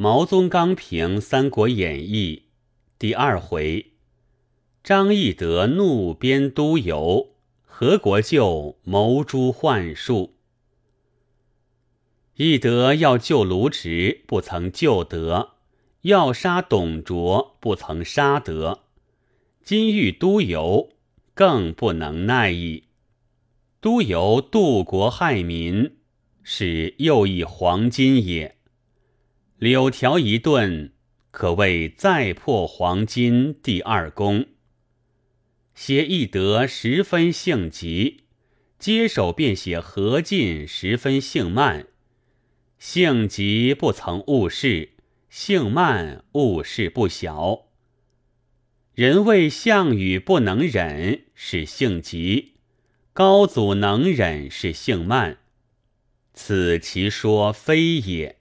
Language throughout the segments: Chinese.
毛宗刚评《三国演义》第二回：张翼德怒鞭督邮，何国舅谋诛幻术。翼德要救卢植，不曾救得；要杀董卓，不曾杀得。今欲督邮，更不能耐矣。督邮渡国害民，是又一黄金也。柳条一顿，可谓再破黄金第二功。写翼德十分性急，接手便写何进十分性慢。性急不曾误事，性慢误事不小。人谓项羽不能忍，是性急；高祖能忍，是性慢。此其说非也。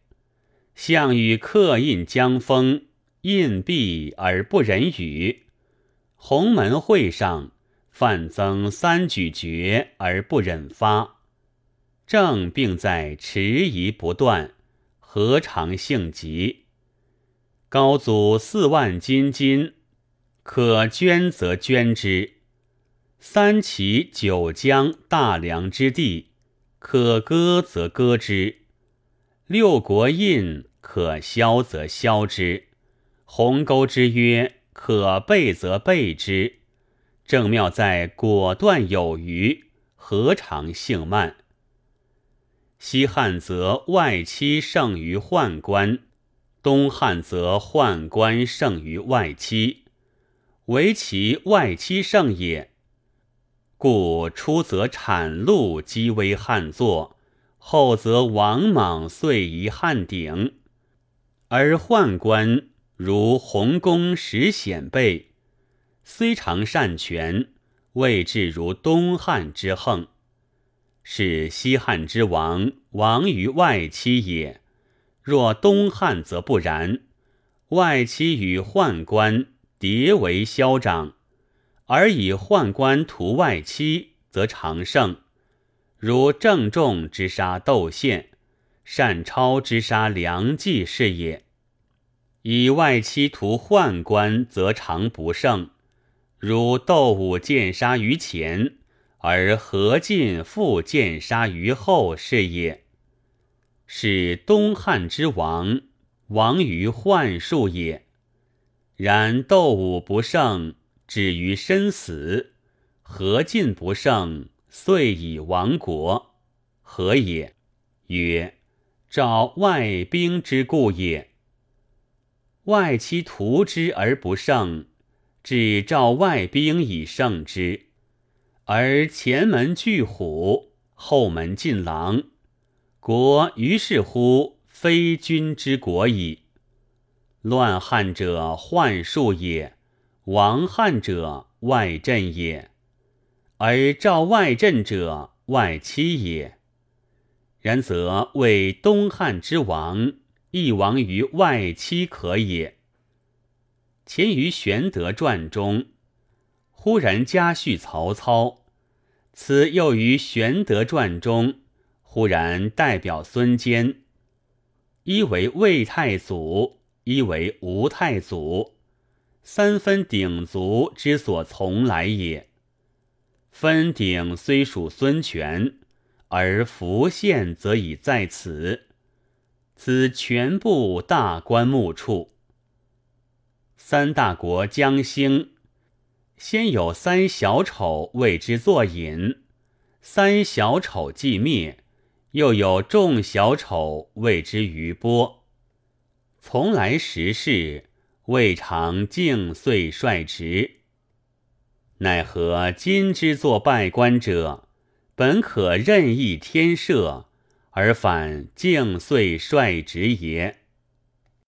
项羽刻印江封，印毕而不忍语；鸿门会上，范增三举绝而不忍发。正病在迟疑不断，何尝性急？高祖四万金金，可捐则捐之；三齐九江大梁之地，可割则割之。六国印可消则消之，鸿沟之约可备则备之。正妙在果断有余，何尝性慢？西汉则外戚胜于宦官，东汉则宦官胜于外戚，唯其外戚胜也。故初则产禄积危汉作。后则王莽遂移汉鼎，而宦官如洪公实显备，虽常擅权，未至如东汉之横。是西汉之王亡于外戚也。若东汉则不然，外戚与宦官迭为嚣张，而以宦官屠外戚，则常胜。如郑重之杀窦宪，善超之杀梁冀是也。以外戚屠宦官，则常不胜。如窦武见杀于前，而何进复见杀于后是也。是东汉之王，亡于幻术也。然窦武不胜，止于身死；何进不胜。遂以亡国，何也？曰：召外兵之故也。外戚屠之而不胜，只召外兵以胜之，而前门拒虎，后门进狼，国于是乎非君之国矣。乱汉者患术也，亡汉者外镇也。而召外镇者，外戚也。然则为东汉之王，亦亡于外戚可也。前于玄德传中，忽然加叙曹操；此又于玄德传中，忽然代表孙坚。一为魏太祖，一为吴太祖，三分鼎足之所从来也。分鼎虽属孙权，而浮现则已在此。此全部大官目处。三大国将兴，先有三小丑为之作引，三小丑既灭，又有众小丑为之余波。从来时事，未尝敬遂率直。奈何今之作拜官者，本可任意天设，而反敬遂率直也？